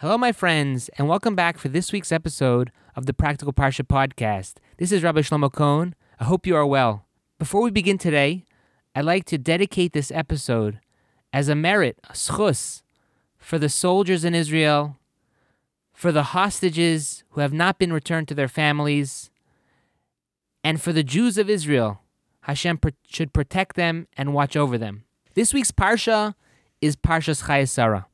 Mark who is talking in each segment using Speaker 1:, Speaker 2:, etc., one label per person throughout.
Speaker 1: Hello, my friends, and welcome back for this week's episode of the Practical Parsha podcast. This is Rabbi Shlomo Kohn. I hope you are well. Before we begin today, I'd like to dedicate this episode as a merit, a schus, for the soldiers in Israel, for the hostages who have not been returned to their families, and for the Jews of Israel. Hashem should protect them and watch over them. This week's Parsha is Parshas Chayei Sarah.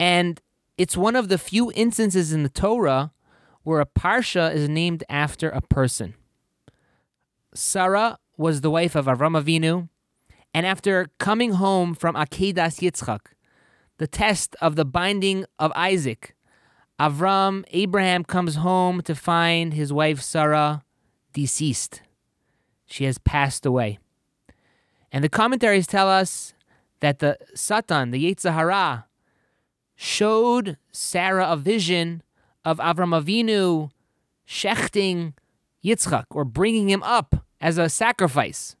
Speaker 1: And it's one of the few instances in the Torah where a Parsha is named after a person. Sarah was the wife of Avram Avinu, and after coming home from Akedas Yitzchak, the test of the binding of Isaac, Avram, Abraham comes home to find his wife Sarah deceased. She has passed away. And the commentaries tell us that the Satan, the Yetzer Hara, showed Sarah a vision of Avram Avinu shechting Yitzchak or bringing him up as a sacrifice.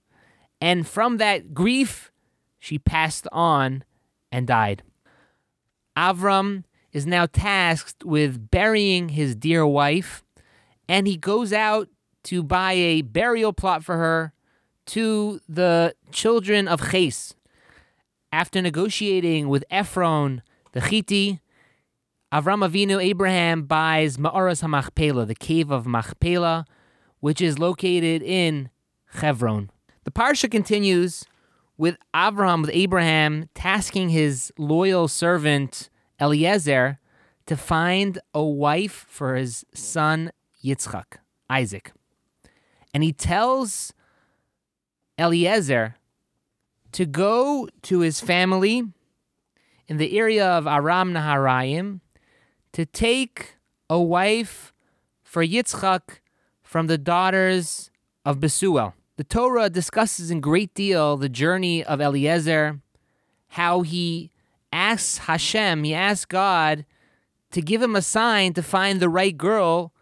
Speaker 1: And from that grief, she passed on and died. Avram is now tasked with burying his dear wife, and he goes out to buy a burial plot for her to the children of Ches. After negotiating with Ephron, the Chiti, Avram Avinu Abraham buys Ma'oras HaMachpelah, the cave of Machpelah, which is located in Hebron. The parsha continues with Avram, with Abraham, tasking his loyal servant Eliezer to find a wife for his son Yitzchak, Isaac. And he tells Eliezer to go to his family in the area of Aram Naharaim to take a wife for Yitzchak from the daughters of Besuel. The Torah discusses in great deal the journey of Eliezer, how he asks Hashem, he asks God to give him a sign to find the right girl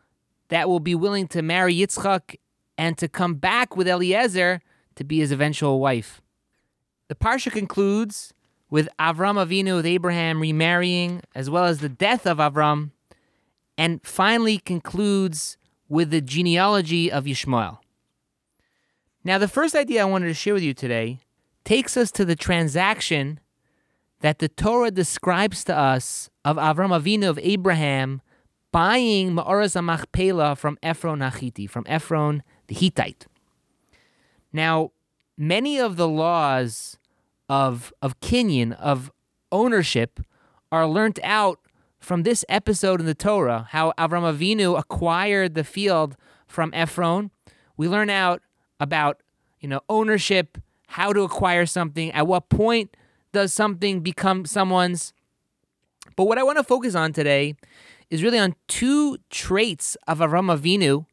Speaker 1: that will be willing to marry Yitzchak and to come back with Eliezer to be his eventual wife. The Parsha concludes with Avram Avinu, with Abraham remarrying, as well as the death of Avram, and finally concludes with the genealogy of Yishmael. Now, the first idea I wanted to share with you today takes us to the transaction that the Torah describes to us of Avram Avinu of Abraham buying Ma'oras Machpelah from Ephron Hachiti, from Ephron the Hittite. Now, many of the laws of of kinyan of ownership are learnt out from this episode in the Torah, how Avram Avinu acquired the field from Ephron. We learn out about you know ownership, how to acquire something, at what point does something become someone's. But what I want to focus on today is really on two traits of Avram Avinu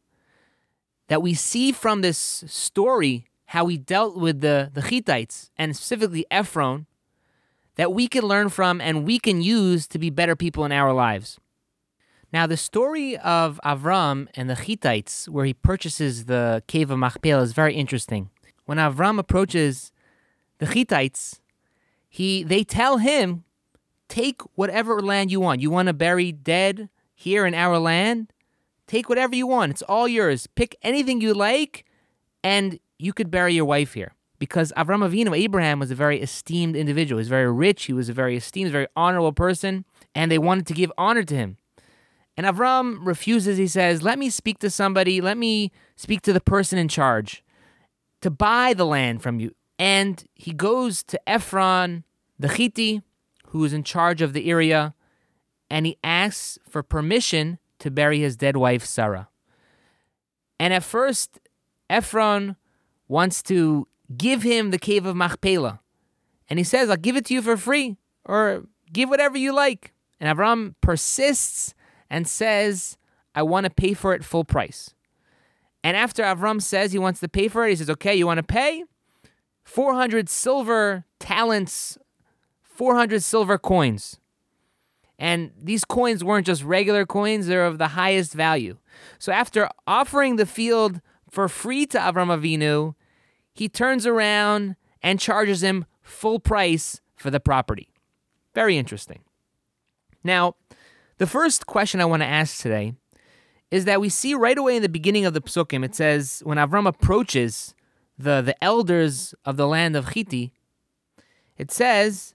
Speaker 1: that we see from this story how he dealt with the, the Hittites and specifically Ephron that we can learn from and we can use to be better people in our lives. Now, the story of Avram and the Hittites, where he purchases the cave of Machpelah, is very interesting. When Avram approaches the Hittites, he they tell him, "Take whatever land you want. You want to bury dead here in our land? Take whatever you want. It's all yours. Pick anything you like, and you could bury your wife here." Because Avram Avinu, Abraham, was a very esteemed individual. He was very rich. He was a very esteemed, very honorable person, and they wanted to give honor to him. And Avram refuses. He says, Let me speak to somebody. Let me speak to the person in charge to buy the land from you. And he goes to Ephron, the Chiti, who is in charge of the area, and he asks for permission to bury his dead wife, Sarah. And at first, Ephron wants to give him the cave of Machpelah. And he says, I'll give it to you for free, or give whatever you like. And Avram persists and says, I want to pay for it full price. And after Avram says he wants to pay for it, he says, Okay, you want to pay? 400 silver talents, 400 silver coins. And these coins weren't just regular coins, they're of the highest value. So after offering the field for free to Avram Avinu, he turns around and charges him full price for the property. Very interesting. Now, The first question I want to ask today is that we see right away in the beginning of the psukim, it says when Avram approaches the, the elders of the land of Chiti, it says,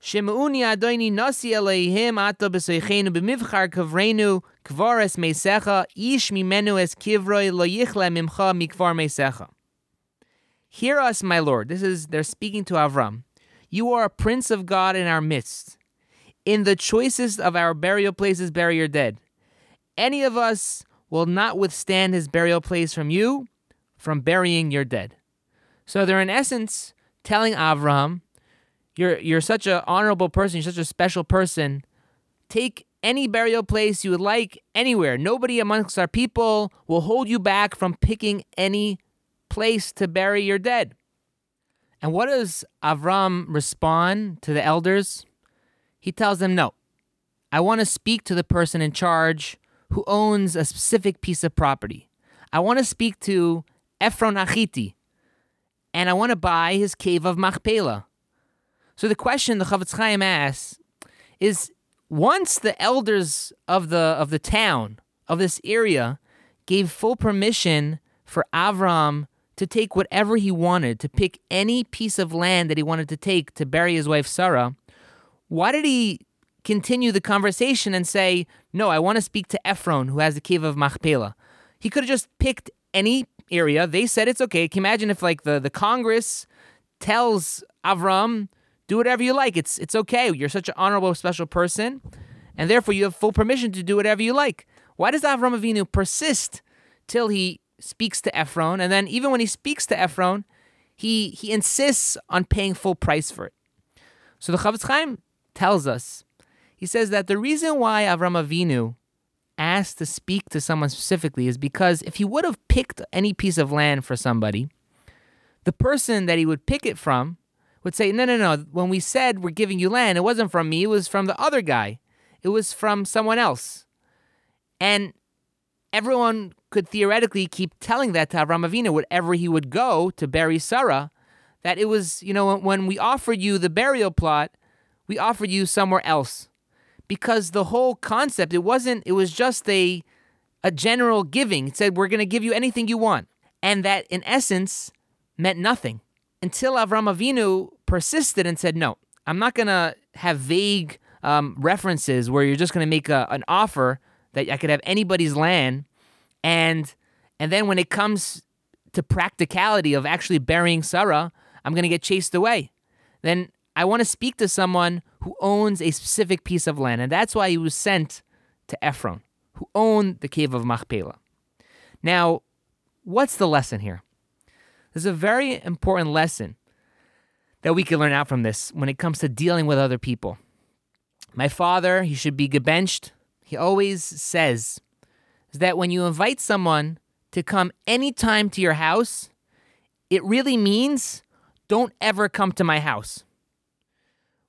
Speaker 1: Shemuni Adoini Nasi Elohim Ato B'Soichenu B'Mivchar Kavrenu Kvares Meisecha Ish Mimenu Es Kivroi Lo Yichle Mimcha Mikvar Meisecha. Hear us, my Lord. This is they're speaking to Avram. You are a prince of God in our midst. In the choicest of our burial places, bury your dead. Any of us will not withstand his burial place from you, from burying your dead. So they're in essence telling Avram, you're you're such an honorable person, you're such a special person. Take any burial place you would like anywhere. Nobody amongst our people will hold you back from picking any place to bury your dead. And what does Avram respond to the elders? He tells them, No, I want to speak to the person in charge who owns a specific piece of property. I want to speak to Ephron Achiti, and I want to buy his cave of Machpelah. So the question the Chofetz Chaim asks is once the elders of the of the town of this area gave full permission for Avram to take whatever he wanted, to pick any piece of land that he wanted to take to bury his wife Sarah, why did he continue the conversation and say, No, I want to speak to Ephron, who has the cave of Machpelah? He could have just picked any area. They said it's okay. Can you imagine if like the, the Congress tells Avram, do whatever you like. It's it's okay. You're such an honorable, special person, and therefore you have full permission to do whatever you like. Why does Avram Avinu persist till he speaks to Ephron, and then even when he speaks to Ephron, he he insists on paying full price for it. So the Chofetz Chaim tells us, he says that the reason why Avram Avinu asked to speak to someone specifically is because if he would have picked any piece of land for somebody, the person that he would pick it from would say, No, no, no. When we said we're giving you land, it wasn't from me, it was from the other guy, it was from someone else. And everyone could theoretically keep telling that to Avram Avinu wherever he would go to bury Sarah, that it was, you know, when we offered you the burial plot, we offered you somewhere else. Because the whole concept, it wasn't, it was just a, a general giving. It said, we're going to give you anything you want. And that, in essence, meant nothing until Avram Avinu persisted and said, no, I'm not going to have vague um, references where you're just going to make a, an offer that I could have anybody's land. And, and then when it comes to practicality of actually burying Sarah, I'm to get chased away. Then I want to speak to someone who owns a specific piece of land. And that's why he was sent to Ephron, who owned the cave of Machpelah. Now, what's the lesson here? There's a very important lesson that we can learn out from this when it comes to dealing with other people. My father, he should be gebenched. He always says is that when you invite someone to come anytime to your house, it really means don't ever come to my house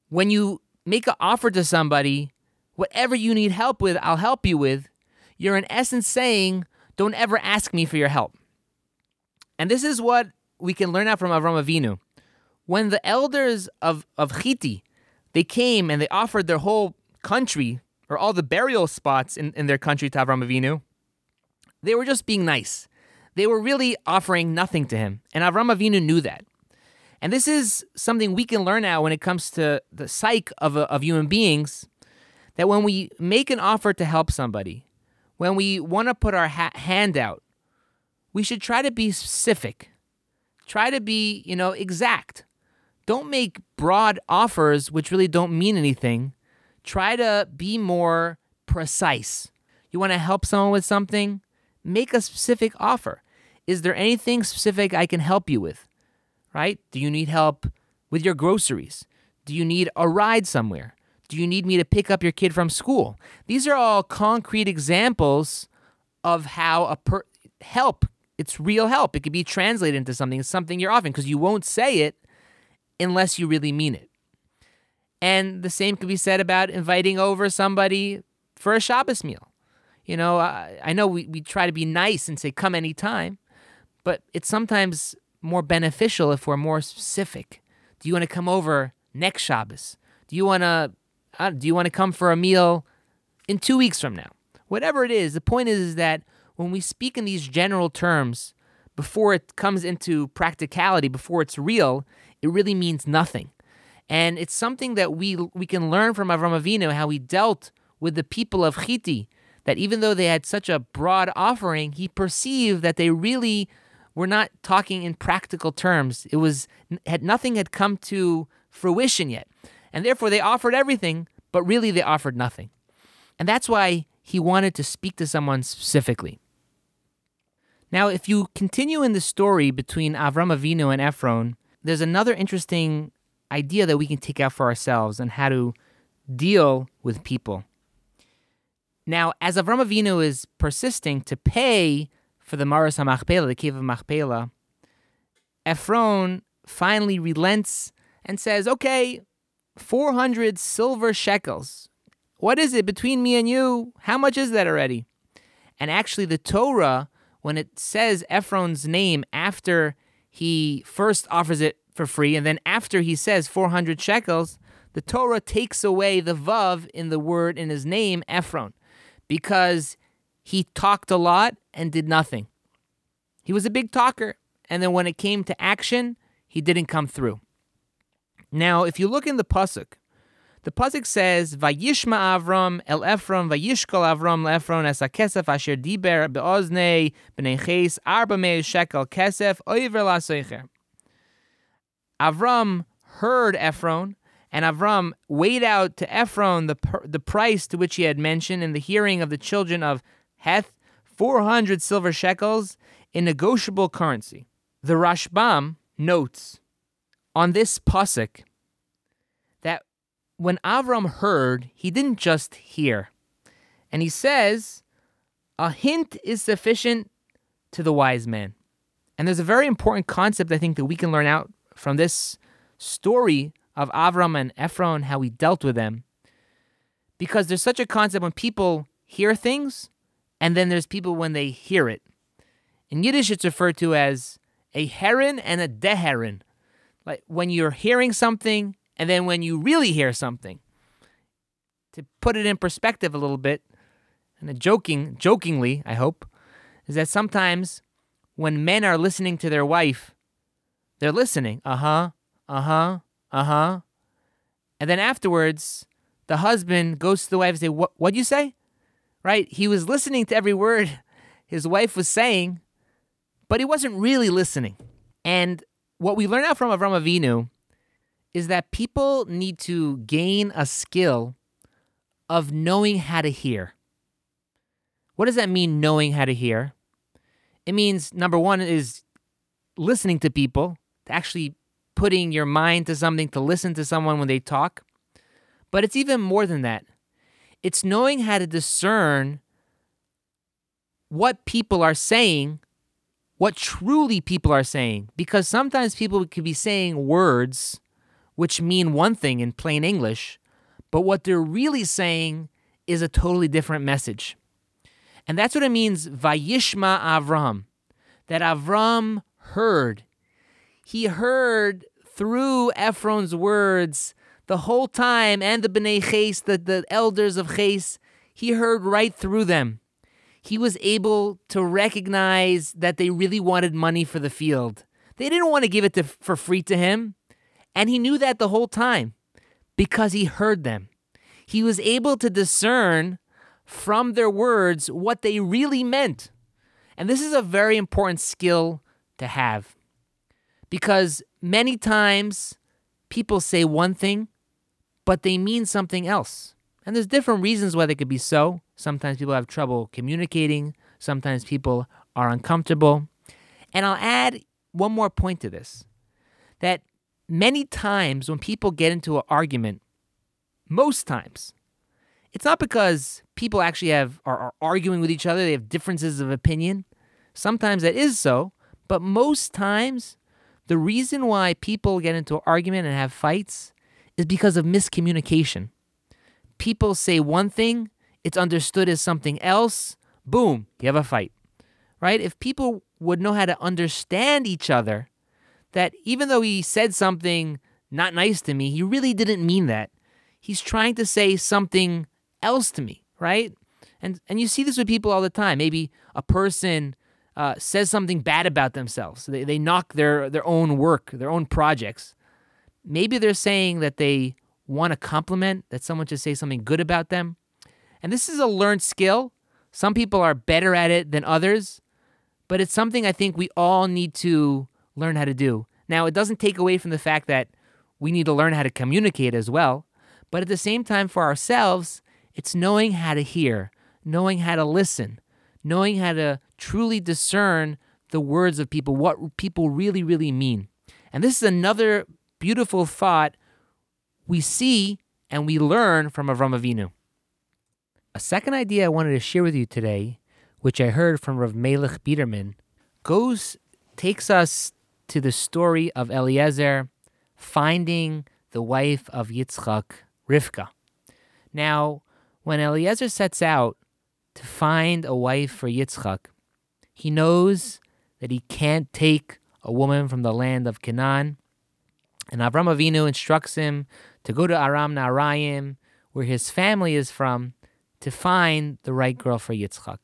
Speaker 1: when you make an offer to somebody, whatever you need help with, I'll help you with, you're in essence saying, don't ever ask me for your help. And this is what we can learn out from Avram Avinu. When the elders of, of Chiti, they came and they offered their whole country or all the burial spots in, in their country to Avram Avinu, they were just being nice. They were really offering nothing to him. And Avram Avinu knew that. And this is something we can learn now when it comes to the psyche of, of human beings that when we make an offer to help somebody, when we want to put our ha- hand out, we should try to be specific. Try to be, you know, exact. Don't make broad offers which really don't mean anything. Try to be more precise. You want to help someone with something? Make a specific offer. Is there anything specific I can help you with? right? Do you need help with your groceries? Do you need a ride somewhere? Do you need me to pick up your kid from school? These are all concrete examples of how a per- help, it's real help. It could be translated into something, it's something you're offering because you won't say it unless you really mean it. And the same could be said about inviting over somebody for a Shabbos meal. You know, I, I know we, we try to be nice and say, come anytime, but it's sometimes more beneficial if we're more specific. Do you want to come over next Shabbos? Do you want to uh, do you want to come for a meal in two weeks from now. Whatever it is, the point is, is that when we speak in these general terms, before it comes into practicality, before it's real, it really means nothing. And it's something that we we can learn from Avram Avinu how he dealt with the people of Chiti. That even though they had such a broad offering, he perceived that they really were not talking in practical terms. It was had nothing had come to fruition yet, and therefore they offered everything, but really they offered nothing. And that's why he wanted to speak to someone specifically. Now, if you continue in the story between Avram Avinu and Ephron, there's another interesting idea that we can take out for ourselves and how to deal with people. Now, as Avram Avinu is persisting to pay for the Maras HaMachpelah, the cave of Machpelah, Ephron finally relents and says, okay, 400 silver shekels. What is it between me and you? How much is that already? And actually, the Torah, when it says Ephron's name after he first offers it for free, and then after he says 400 shekels, the Torah takes away the vav in the word in his name, Ephron, because he talked a lot and did nothing. He was a big talker, and then when it came to action, he didn't come through. Now, if you look in the pasuk, the pasuk says, "Vayishma Avram el Ephron, vayishkol Avram leEphron es kesef asher diber beoznei bnei ches arba mei shekel kesef oiver lasecher." Avram heard Ephron, and Avram weighed out to Ephron the, the price to which he had mentioned in the hearing of the children of Heth, 400 silver shekels in negotiable currency. The Rashbam notes on this pasuk that when Avram heard, he didn't just hear. And he says, a hint is sufficient to the wise man. And there's a very important concept I think that we can learn out from this story of Avram and Ephron, how he dealt with them. Because there's such a concept when people hear things, and then there's people when they hear it. In Yiddish, it's referred to as a heron and a deheron. Like when you're hearing something, and then when you really hear something. To put it in perspective a little bit, and joking, jokingly, I hope, is that sometimes when men are listening to their wife, they're listening. Uh huh. Uh huh. Uh huh. And then afterwards, the husband goes to the wife and say, "What? What'd you say?" Right? He was listening to every word his wife was saying, but he wasn't really listening. And what we learn out from Avram Avinu is that people need to gain a skill of knowing how to hear. What does that mean, knowing how to hear? It means number one is listening to people actually putting your mind to something, to listen to someone when they talk. But it's even more than that. It's knowing how to discern what people are saying, what truly people are saying. Because sometimes people could be saying words which mean one thing in plain English, but what they're really saying is a totally different message. And that's what it means, Vayishma Avram, that Avram heard he heard through Ephron's words the whole time, and the Bnei Ches, the, the elders of Ches, he heard right through them. He was able to recognize that they really wanted money for the field. They didn't want to give it to, for free to him. And he knew that the whole time because he heard them. He was able to discern from their words what they really meant. And this is a very important skill to have. Because many times people say one thing, but they mean something else. And there's different reasons why they could be so. Sometimes people have trouble communicating, sometimes people are uncomfortable. And I'll add one more point to this that many times when people get into an argument, most times, it's not because people actually have are, are arguing with each other, they have differences of opinion. Sometimes that is so, but most times the reason why people get into an argument and have fights is because of miscommunication. People say one thing, it's understood as something else, boom, you have a fight. Right? If people would know how to understand each other, that even though he said something not nice to me, he really didn't mean that. He's trying to say something else to me, right? And and you see this with people all the time. Maybe a person uh, says something bad about themselves. They they knock their their own work, their own projects. Maybe they're saying that they want a compliment, that someone should say something good about them. And this is a learned skill. Some people are better at it than others, but it's something I think we all need to learn how to do. Now, it doesn't take away from the fact that we need to learn how to communicate as well, but at the same time, for ourselves, it's knowing how to hear, knowing how to listen, knowing how to truly discern the words of people, what people really, really mean. And this is another beautiful thought we see and we learn from Avram Avinu. A second idea I wanted to share with you today, which I heard from Rav Melech Biderman, goes takes us to the story of Eliezer finding the wife of Yitzchak, Rivka. Now, when Eliezer sets out to find a wife for Yitzchak, he knows that he can't take a woman from the land of Canaan. And Avram Avinu instructs him to go to Aram Naharaim, where his family is from, to find the right girl for Yitzchak.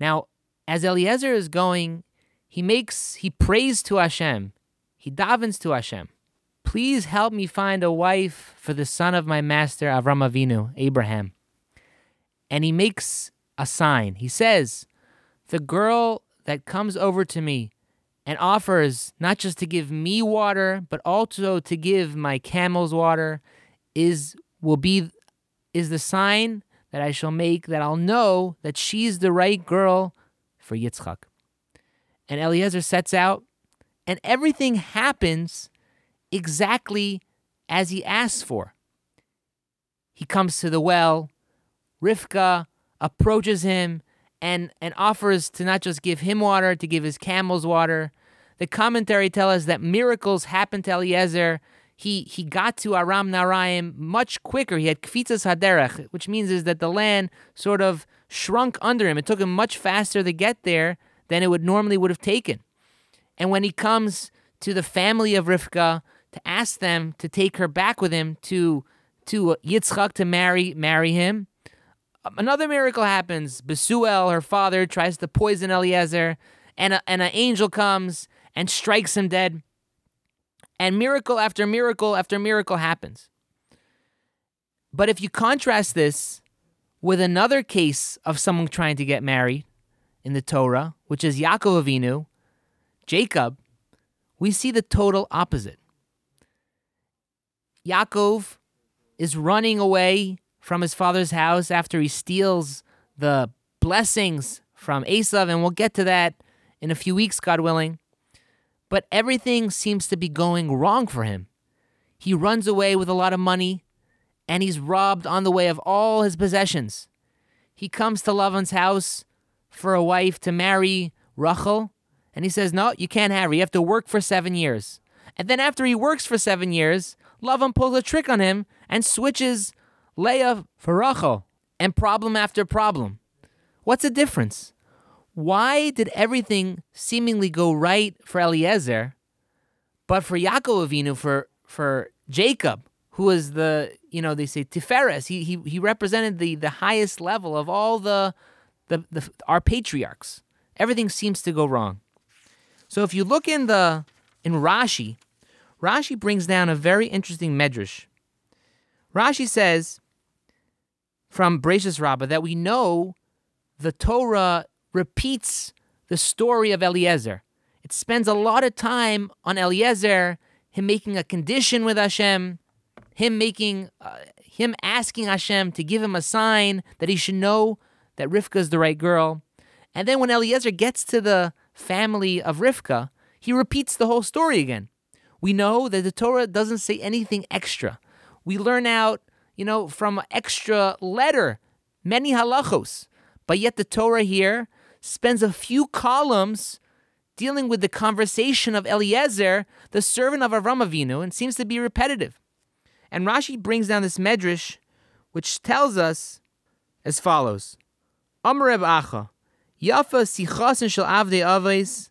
Speaker 1: Now, as Eliezer is going, he makes he prays to Hashem. He davens to Hashem. Please help me find a wife for the son of my master Avram Avinu, Abraham. And he makes a sign. He says, The girl that comes over to me and offers not just to give me water, but also to give my camels water, is will be is the sign that I shall make that I'll know that she's the right girl for Yitzchak. And Eliezer sets out, and everything happens exactly as he asks for. He comes to the well. Rivka approaches him and, and offers to not just give him water, to give his camels water. The commentary tells us that miracles happened to Eliezer. He, he got to Aram Naharaim much quicker. He had kfitzas haderech, which means is that the land sort of shrunk under him. It took him much faster to get there than it would normally would have taken. And when he comes to the family of Rivka to ask them to take her back with him to to Yitzchak to marry marry him, Um, another miracle happens. Besuel, her father, tries to poison Eliezer, and a, and an angel comes and strikes him dead. And miracle after miracle after miracle happens. But if you contrast this with another case of someone trying to get married in the Torah, which is Yaakov Avinu, Jacob, we see the total opposite. Yaakov is running away from his father's house after he steals the blessings from Esav, and we'll get to that in a few weeks, God willing. But everything seems to be going wrong for him. He runs away with a lot of money, and he's robbed on the way of all his possessions. He comes to Lavan's house for a wife to marry Rachel, and he says, No, you can't have her. You have to work for seven years. And then after he works for seven years, Lavan pulls a trick on him and switches Leah for Rachel, and problem after problem. What's the difference? Why did everything seemingly go right for Eliezer, but for Yaakov Avinu, for for Jacob, who was the you know they say Tiferes, he he he represented the the highest level of all the the, the our patriarchs. Everything seems to go wrong. So if you look in the in Rashi, Rashi brings down a very interesting medrash. Rashi says from Bereshis Rabbah that we know the Torah repeats the story of Eliezer. It spends a lot of time on Eliezer, him making a condition with Hashem, him making, uh, him asking Hashem to give him a sign that he should know that Rivka is the right girl. And then when Eliezer gets to the family of Rivka, he repeats the whole story again. We know that the Torah doesn't say anything extra. We learn out you know, from extra letter, many halachos. But yet the Torah here spends a few columns dealing with the conversation of Eliezer, the servant of Avram Avinu, and seems to be repetitive. And Rashi brings down this medrash, which tells us as follows: Amrev Acha, Yafa sichasin shel avdei aves,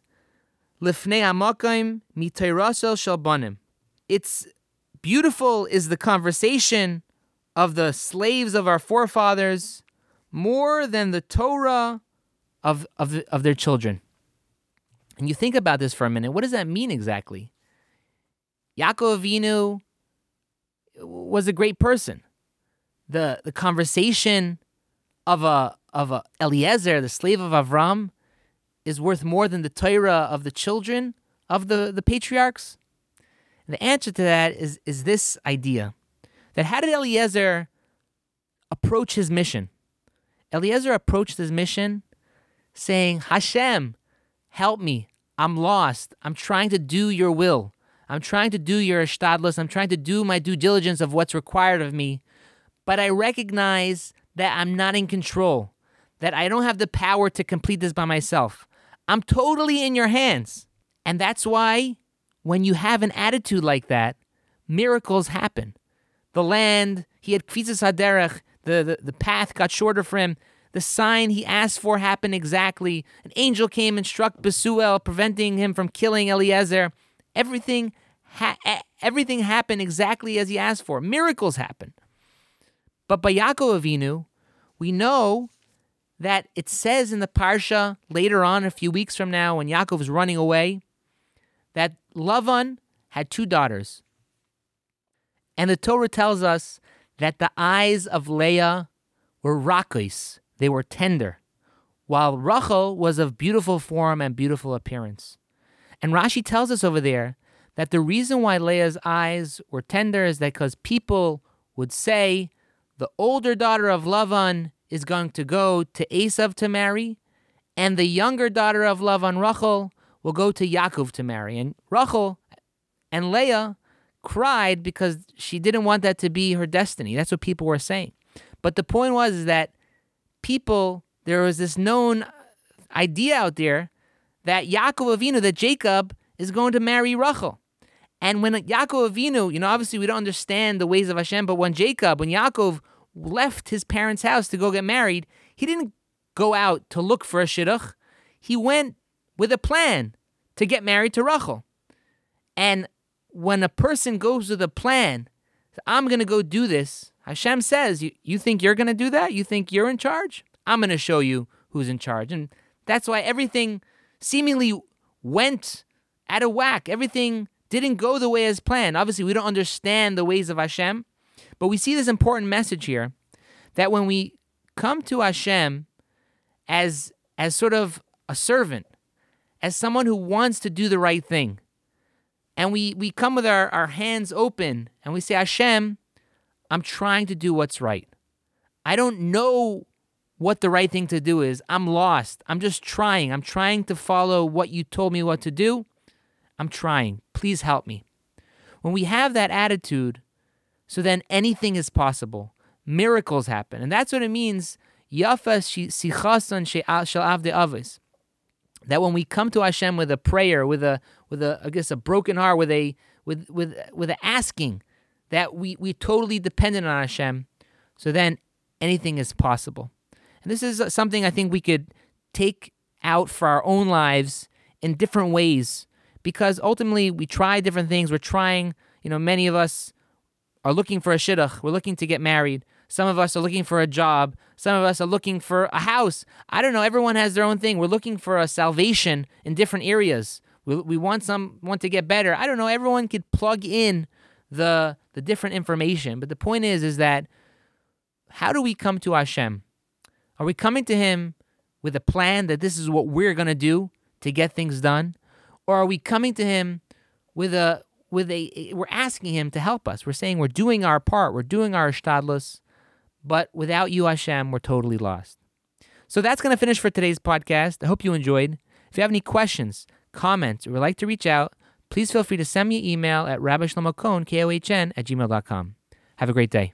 Speaker 1: lifnei amakim mitayrasel shel banim. It's beautiful is the conversation of the slaves of our forefathers more than the Torah of, of, of their children. And you think about this for a minute. What does that mean exactly? Yaakov Avinu was a great person. The, the conversation of a, of a Eliezer, the slave of Avram, is worth more than the Torah of the children of the, the patriarchs? And the answer to that is, is this idea that how did Eliezer approach his mission? Eliezer approached his mission saying, Hashem, help me. I'm lost. I'm trying to do your will. I'm trying to do your ishtadlus. I'm trying to do my due diligence of what's required of me. But I recognize that I'm not in control, that I don't have the power to complete this by myself. I'm totally in your hands. And that's why when you have an attitude like that, miracles happen. The land, he had kfitzas haderech, the, the, the path got shorter for him. The sign he asked for happened exactly. An angel came and struck Besuel, preventing him from killing Eliezer. Everything, ha- everything happened exactly as he asked for. Miracles happened. But by Yaakov Avinu, we know that it says in the Parsha later on, a few weeks from now, when Yaakov is running away, that Lavan had two daughters. And the Torah tells us that the eyes of Leah were rakis, they were tender, while Rachel was of beautiful form and beautiful appearance. And Rashi tells us over there that the reason why Leah's eyes were tender is that because people would say the older daughter of Lavan is going to go to Esav to marry, and the younger daughter of Lavan, Rachel, will go to Yaakov to marry. And Rachel and Leah cried because she didn't want that to be her destiny. That's what people were saying. But the point was is that people, there was this known idea out there that Yaakov Avinu, that Jacob is going to marry Rachel. And when Yaakov Avinu, you know, obviously we don't understand the ways of Hashem, but when Jacob, when Yaakov left his parents' house to go get married, he didn't go out to look for a shidduch. He went with a plan to get married to Rachel. And when a person goes with a plan, I'm going to go do this, Hashem says, you, you think you're going to do that? You think you're in charge? I'm going to show you who's in charge. And that's why everything seemingly went out of whack. Everything didn't go the way as planned. Obviously, we don't understand the ways of Hashem, but we see this important message here that when we come to Hashem as as sort of a servant, as someone who wants to do the right thing, and we we come with our, our hands open and we say, Hashem, I'm trying to do what's right. I don't know what the right thing to do is. I'm lost. I'm just trying. I'm trying to follow what you told me what to do. I'm trying. Please help me. When we have that attitude, so then anything is possible. Miracles happen. And that's what it means. Yafas sichasan shel avde avis. That when we come to Hashem with a prayer, with a with a I guess a broken heart, with a with with with an asking, that we we totally dependent on Hashem, so then anything is possible. And this is something I think we could take out for our own lives in different ways because ultimately we try different things. We're trying, you know, many of us are looking for a shidduch. We're looking to get married. Some of us are looking for a job. Some of us are looking for a house. I don't know. Everyone has their own thing. We're looking for a salvation in different areas. We, we want someone to get better. I don't know. Everyone could plug in the the different information. But the point is, is that how do we come to Hashem? Are we coming to Him with a plan that this is what we're gonna do to get things done, or are we coming to Him with a with a we're asking him to help us. We're saying we're doing our part, we're doing our shtadlus, but without you, Hashem, we're totally lost. So that's going to finish for today's podcast. I hope you enjoyed. If you have any questions, comments, or would like to reach out, please feel free to send me an email at rabbishlomokohn, K-O-H-N, at gmail.com. Have a great day.